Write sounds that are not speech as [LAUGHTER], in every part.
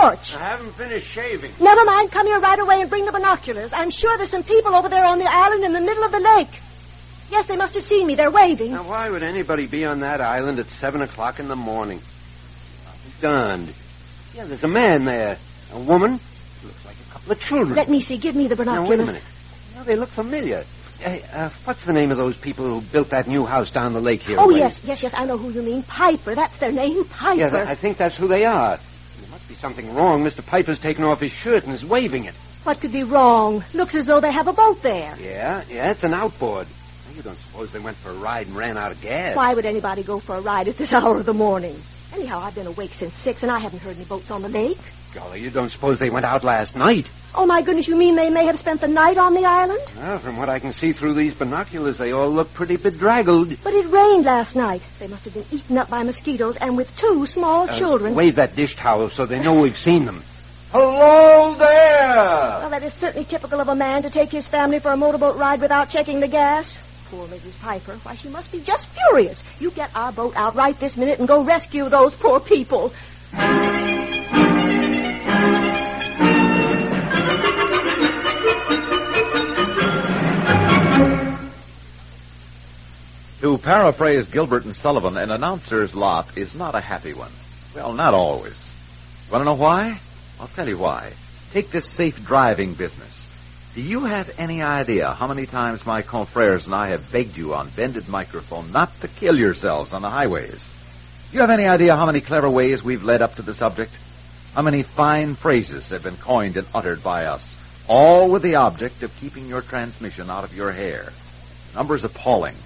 Porch. I haven't finished shaving. Never mind. Come here right away and bring the binoculars. I'm sure there's some people over there on the island in the middle of the lake. Yes, they must have seen me. They're waving. Now, why would anybody be on that island at 7 o'clock in the morning? Darned. Yeah, there's a man there. A woman. Looks like a couple of children. Let me see. Give me the Now, binoculars. wait a minute. Now, they look familiar. Hey, uh, what's the name of those people who built that new house down the lake here? Oh, ways? yes, yes, yes. I know who you mean. Piper. That's their name. Piper. Yeah, th- I think that's who they are. Be something wrong. Mr. Piper's taken off his shirt and is waving it. What could be wrong? Looks as though they have a boat there. Yeah, yeah, it's an outboard. You don't suppose they went for a ride and ran out of gas? Why would anybody go for a ride at this [LAUGHS] hour of the morning? Anyhow, I've been awake since six, and I haven't heard any boats on the lake. Golly, you don't suppose they went out last night? Oh, my goodness, you mean they may have spent the night on the island? Well, from what I can see through these binoculars, they all look pretty bedraggled. But it rained last night. They must have been eaten up by mosquitoes, and with two small Uh, children. Wave that dish towel so they know we've seen them. Hello there! Well, that is certainly typical of a man to take his family for a motorboat ride without checking the gas. Poor Mrs. Piper. Why, she must be just furious. You get our boat out right this minute and go rescue those poor people. To paraphrase Gilbert and Sullivan, an announcer's lot is not a happy one. Well, not always. Want to know why? I'll tell you why. Take this safe driving business. Do you have any idea how many times my confreres and I have begged you on bended microphone not to kill yourselves on the highways? Do you have any idea how many clever ways we've led up to the subject? How many fine phrases have been coined and uttered by us, all with the object of keeping your transmission out of your hair? The number's appalling.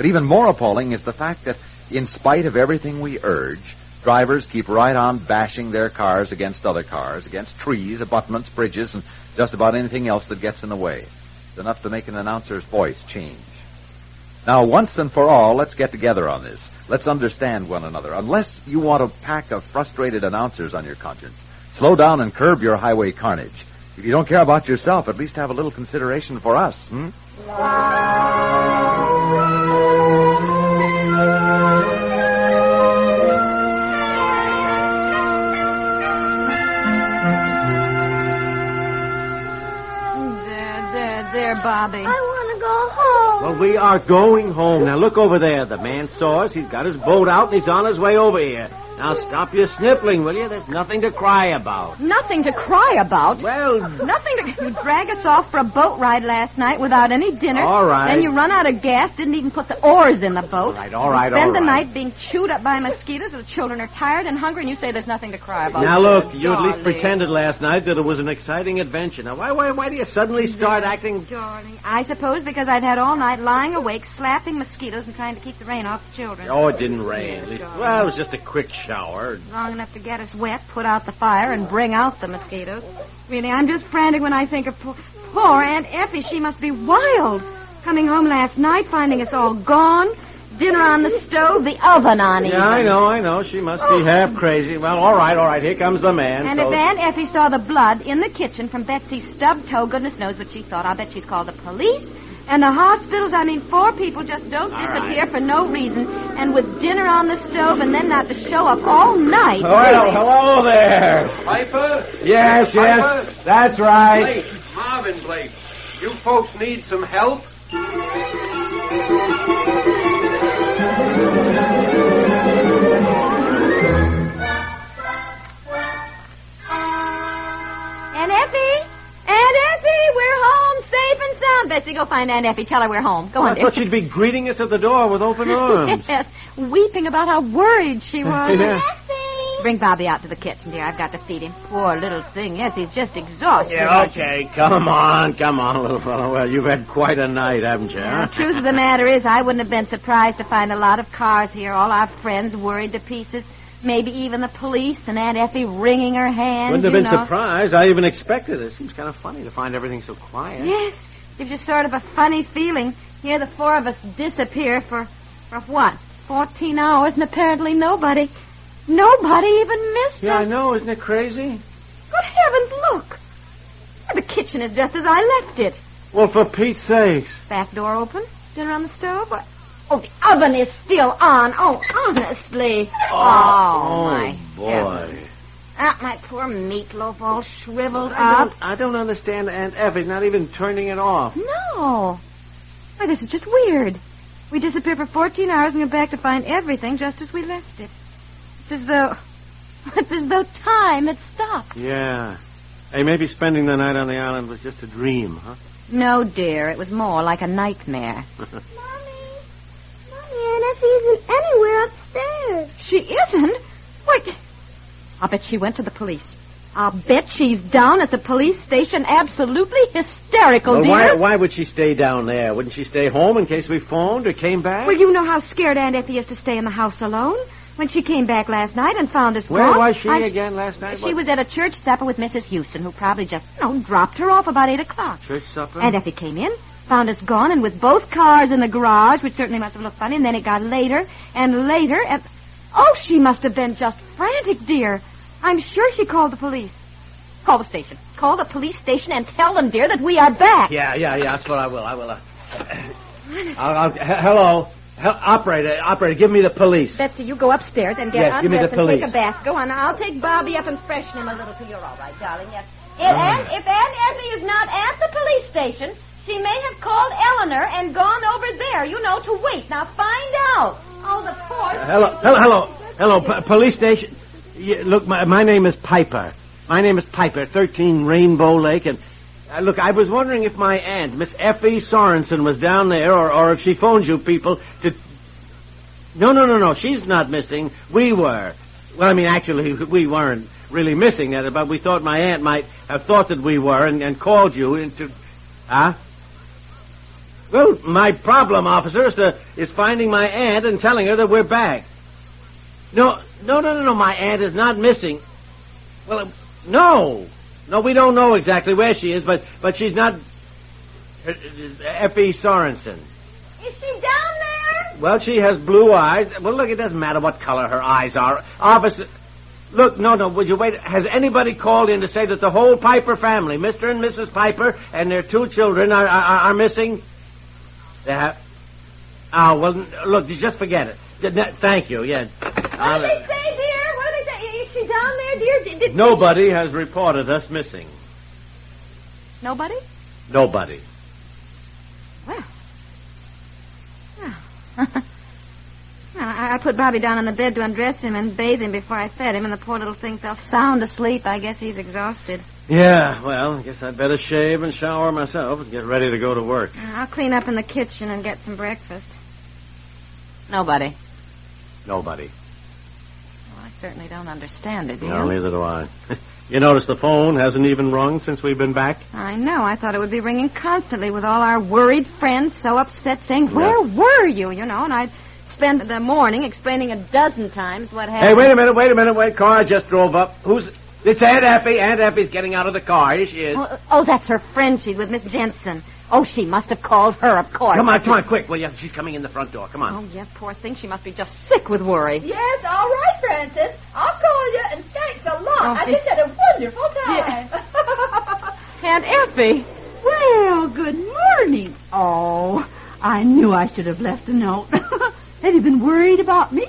But even more appalling is the fact that, in spite of everything we urge, drivers keep right on bashing their cars against other cars, against trees, abutments, bridges, and just about anything else that gets in the way. It's enough to make an announcer's voice change. Now, once and for all, let's get together on this. Let's understand one another. Unless you want a pack of frustrated announcers on your conscience, slow down and curb your highway carnage. If you don't care about yourself, at least have a little consideration for us, hmm? There, there, there, Bobby. I want to go home. Well, we are going home. Now, look over there. The man saw us. He's got his boat out, and he's on his way over here. Now, stop your sniffling, will you? There's nothing to cry about. Nothing to cry about. Well, Nothing to. You drag us off for a boat ride last night without any dinner. All right. Then you run out of gas, didn't even put the oars in the boat. All right, all right, Spend all the right. night being chewed up by mosquitoes. The children are tired and hungry, and you say there's nothing to cry about. now look, you at least pretended last night that it was an exciting adventure. Now, why, why, why do you suddenly start acting? Darling, I suppose because I've had all night lying awake, slapping mosquitoes and trying to keep the rain off the children. Oh, it didn't rain. At least, well, it was just a quick shower. Long enough to get us wet, put out the fire, and bring out the mosquitoes. Really, I'm just frantic when I think of poor, poor Aunt Effie. She must be wild. Coming home last night, finding us all gone. Dinner on the stove, the oven on Yeah, even. I know, I know. She must be half crazy. Well, all right, all right. Here comes the man. And so- if Aunt Effie saw the blood in the kitchen from Betsy's stubbed toe, goodness knows what she thought. I'll bet she's called the police. And the hospitals, I mean, four people just don't All disappear right. for no reason. And with dinner on the stove and then not to show up all night. Well, really. hello there. Piper? Yes, yes, Piper? that's right. Blake, Marvin Blake. You folks need some help? And sound. Betsy, go find Aunt Effie. Tell her we're home. Go on, I dear. thought she'd be greeting us at the door with open [LAUGHS] arms. yes, weeping about how worried she was. [LAUGHS] Yeah. Effie! Bring Bobby out to the kitchen, dear. I've got to feed him. Poor little thing. Yes, he's just exhausted. Yeah, aren't you? okay. Come on, come on, little fellow. Well, you've had quite a night, haven't you? huh? The truth of the matter is, I wouldn't have been surprised to find a lot of cars here, all our friends worried to pieces. Maybe even the police and Aunt Effie wringing her hands. Wouldn't have you been know. surprised. I even expected it. It seems kind of funny to find everything so quiet. Yes, gives you sort of a funny feeling. Here the four of us disappear for, for what? Fourteen hours and apparently nobody, nobody even missed us. Yeah, I know. Isn't it crazy? Good heavens, look! The kitchen is just as I left it. Well, for Pete's sakes. Back door open, dinner on the stove. What? Oh, the oven is still on. Oh, honestly. Ah, oh, oh, my boy. heavens. Ah, my poor meatloaf all shriveled I up. don't, I don't understand Aunt Effie's not even turning it off. No. Why, this is just weird. We disappear for 14 hours and go back to find everything just as we left it. It's as though... [LAUGHS] It's as though time had stopped. Yeah. Hey, maybe spending the night on the island was just a dream, huh? No, dear. It was more like a nightmare. [LAUGHS] Mommy. Mommy, Aunt Effie isn't anywhere upstairs. She isn't? Wait. I'll bet she went to the police. I'll bet she's down at the police station absolutely hysterical, Well, dear. why, why would she stay down there? Wouldn't she stay home in case we phoned or came back? Well, you know how scared Aunt Effie is to stay in the house alone. When she came back last night and found us Where gone, was she I- again last night? She What- was at a church supper with Mrs. Houston, who probably just, you know, dropped her off about 8 o'clock. Church supper? Aunt Effie came in, found us gone, and with both cars in the garage, which certainly must have looked funny, and then it got later and later, and... Oh, she must have been just frantic, dear. I'm sure she called the police. Call the station. Call the police station and tell them, dear, that we are back. Yeah, yeah, yeah. That's what I will. I will. Uh, I'll, I'll, hello, Hel- operator, operator, give me the police. Betsy, you go upstairs and get Yes, give me undressed the and take a bath. Go on. I'll take Bobby up and freshen him a little till you're all right, darling. Yes. If, Aunt, if Aunt Effie is not at the police station, she may have called Eleanor and gone over there, you know, to wait. Now find out. Oh, the poor. Uh, hello, hello, hello, hello, p- police station. Yeah, look, my, my name is Piper. My name is Piper, 13 Rainbow Lake, and uh, look, I was wondering if my aunt, Miss Effie Sorensen, was down there, or, or if she phoned you people to. No, no, no, no. She's not missing. We were. Well, I mean, actually, [LAUGHS] we weren't really missing it, but we thought my aunt might have thought that we were and, and called you into. Huh? Well, my problem, officer, is, to, is finding my aunt and telling her that we're back. No, no, no, no, no. My aunt is not missing. Well, uh, no, no. We don't know exactly where she is, but but she's not. uh, Effie Sorensen. Is she down there? Well, she has blue eyes. Well, look, it doesn't matter what color her eyes are. Officer, look, no, no. Would you wait? Has anybody called in to say that the whole Piper family, Mister and Mrs. Piper, and their two children, are are, are missing? They have. Oh well, look, just forget it. Th- th- Thank you. Yeah. What did they say, dear? What did they say? Is she down there, dear? Did, did Nobody has reported us missing. Nobody? Nobody. Well. Well. [LAUGHS] well I, I put Bobby down on the bed to undress him and bathe him before I fed him, and the poor little thing fell sound asleep. I guess he's exhausted. Yeah. Well, I guess I'd better shave and shower myself and get ready to go to work. Uh, I'll clean up in the kitchen and get some breakfast. Nobody. Nobody. Certainly don't understand it, do No, you? neither do I. [LAUGHS] you notice the phone hasn't even rung since we've been back? I know. I thought it would be ringing constantly with all our worried friends so upset saying, Where were you? You know, and I'd spend the morning explaining a dozen times what happened. Hey, wait a minute, wait a minute, wait. Car just drove up. Who's... It's Aunt Effie. Aunt Effie's getting out of the car. Here she is. Oh, oh, that's her friend. She's with Miss Jensen. Oh, she must have called her, of course. Come on, come on, quick, will you? She's coming in the front door. Come on. Oh, yes, poor thing. She must be just sick with worry. Yes, all right, Frances. I'll call you, and thanks a lot. Oh, I it- just had a wonderful time. [LAUGHS] Aunt Effie. Well, good morning. Oh, I knew I should have left a note. [LAUGHS] have you been worried about me?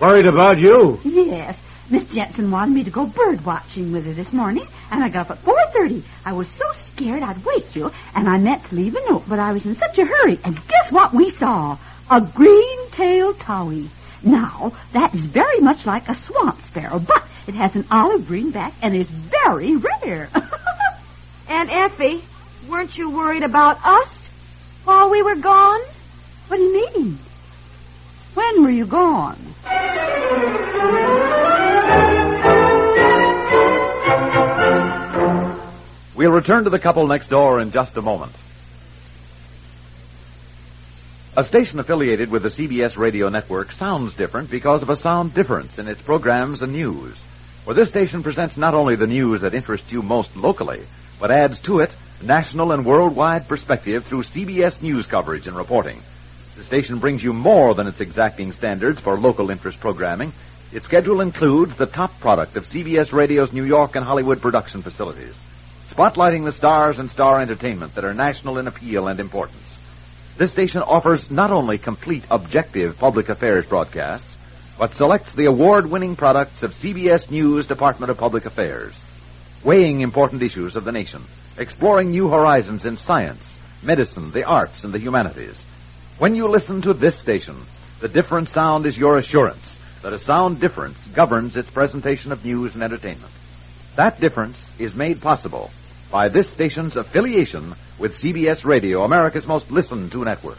Worried about you. Yes. Miss Jensen wanted me to go bird watching with her this morning, and I got up at 4.30. I was so scared I'd wake you, and I meant to leave a note, but I was in such a hurry. And guess what we saw? A green-tailed towhee. Now, that is very much like a swamp sparrow, but it has an olive green back and is very rare. [LAUGHS] and Effie, weren't you worried about us while we were gone? what do you mean? When were you gone? We'll return to the couple next door in just a moment. A station affiliated with the CBS radio network sounds different because of a sound difference in its programs and news. For this station presents not only the news that interests you most locally, but adds to it national and worldwide perspective through CBS news coverage and reporting. The station brings you more than its exacting standards for local interest programming. Its schedule includes the top product of CBS Radio's New York and Hollywood production facilities, spotlighting the stars and star entertainment that are national in appeal and importance. This station offers not only complete objective public affairs broadcasts, but selects the award-winning products of CBS News Department of Public Affairs, weighing important issues of the nation, exploring new horizons in science, medicine, the arts, and the humanities. When you listen to this station, the different sound is your assurance that a sound difference governs its presentation of news and entertainment. That difference is made possible by this station's affiliation with CBS Radio, America's most listened to network.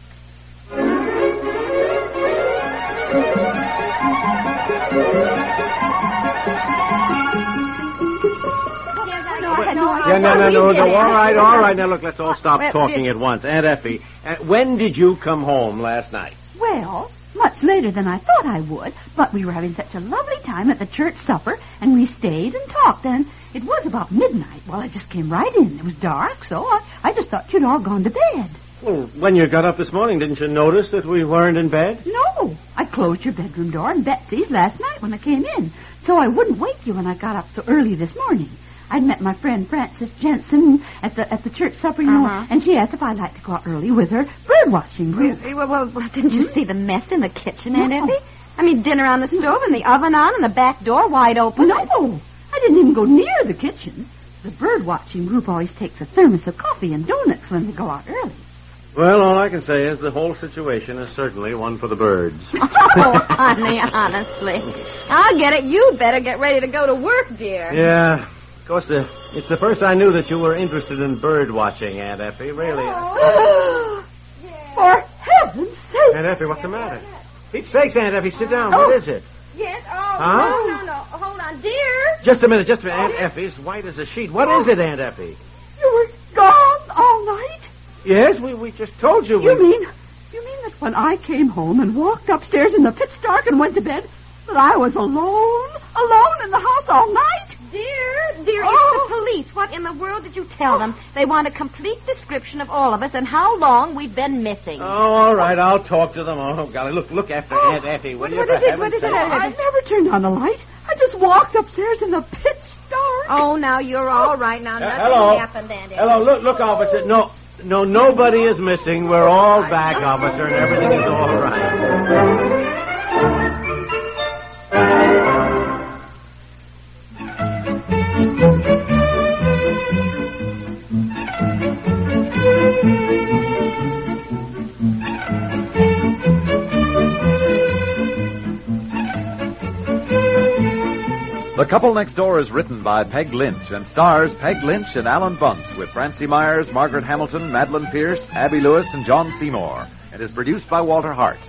Yeah, no, no, no, no. All right, all right. Now, look, let's all stop talking at once. Aunt Effie, uh, when did you come home last night? Well, much later than I thought I would, but we were having such a lovely time at the church supper, and we stayed and talked, and it was about midnight. Well, I just came right in. It was dark, so I, I just thought you'd all gone to bed. Well, when you got up this morning, didn't you notice that we weren't in bed? No, I closed your bedroom door and Betsy's last night when I came in, so I wouldn't wake you when I got up so early this morning. I'd met my friend Frances Jensen at the at the church supper, you know, Uh-huh. and she asked if I'd like to go out early with her bird watching group. Well, well, well, didn't you see the mess in the kitchen, Aunt No. Effie? I mean, dinner on the stove and the oven on and the back door wide open. No, I didn't even go near the kitchen. The bird watching group always takes a thermos of coffee and donuts when they go out early. Well, all I can say is the whole situation is certainly one for the birds. [LAUGHS] Oh, honey, honestly. I'll get it. You'd better get ready to go to work, dear. yeah. Of course, uh, it's the first I knew that you were interested in bird watching, Aunt Effie. Really. [GASPS] For heaven's sake! Aunt Effie, what's the matter? Pete's sakes, Aunt Effie, sit down. Oh. What is it? Yes, oh, Huh? no, no, no. Hold on, dear. Just a minute, just a minute. Aunt oh. Effie's white as a sheet. What is it, Aunt Effie? You were gone all night? Yes, we, we just told you. You we... mean, you mean that when I came home and walked upstairs in the pitch dark and went to bed, that I was alone, alone in the house all night? Dear, dear, Oh. it's the police. What in the world did you tell them? They want a complete description of all of us and how long we've been missing. Oh, all right, I'll talk to them. Oh, golly, look, look after Aunt Effie, will What- you? what for is it? What is it, sake? I never turned on the light. I just walked upstairs in the pitch dark. Oh, now you're all right. Now Uh, nothing hello. happened, Aunt Effie. Hello, look, look, officer. No, no, nobody is missing. We're all back, officer, and everything is all right. The Couple Next Door is written by Peg Lynch and stars Peg Lynch and Alan Bunce with Francie Myers, Margaret Hamilton, Madeline Pierce, Abby Lewis, and John Seymour. It is produced by Walter Hart.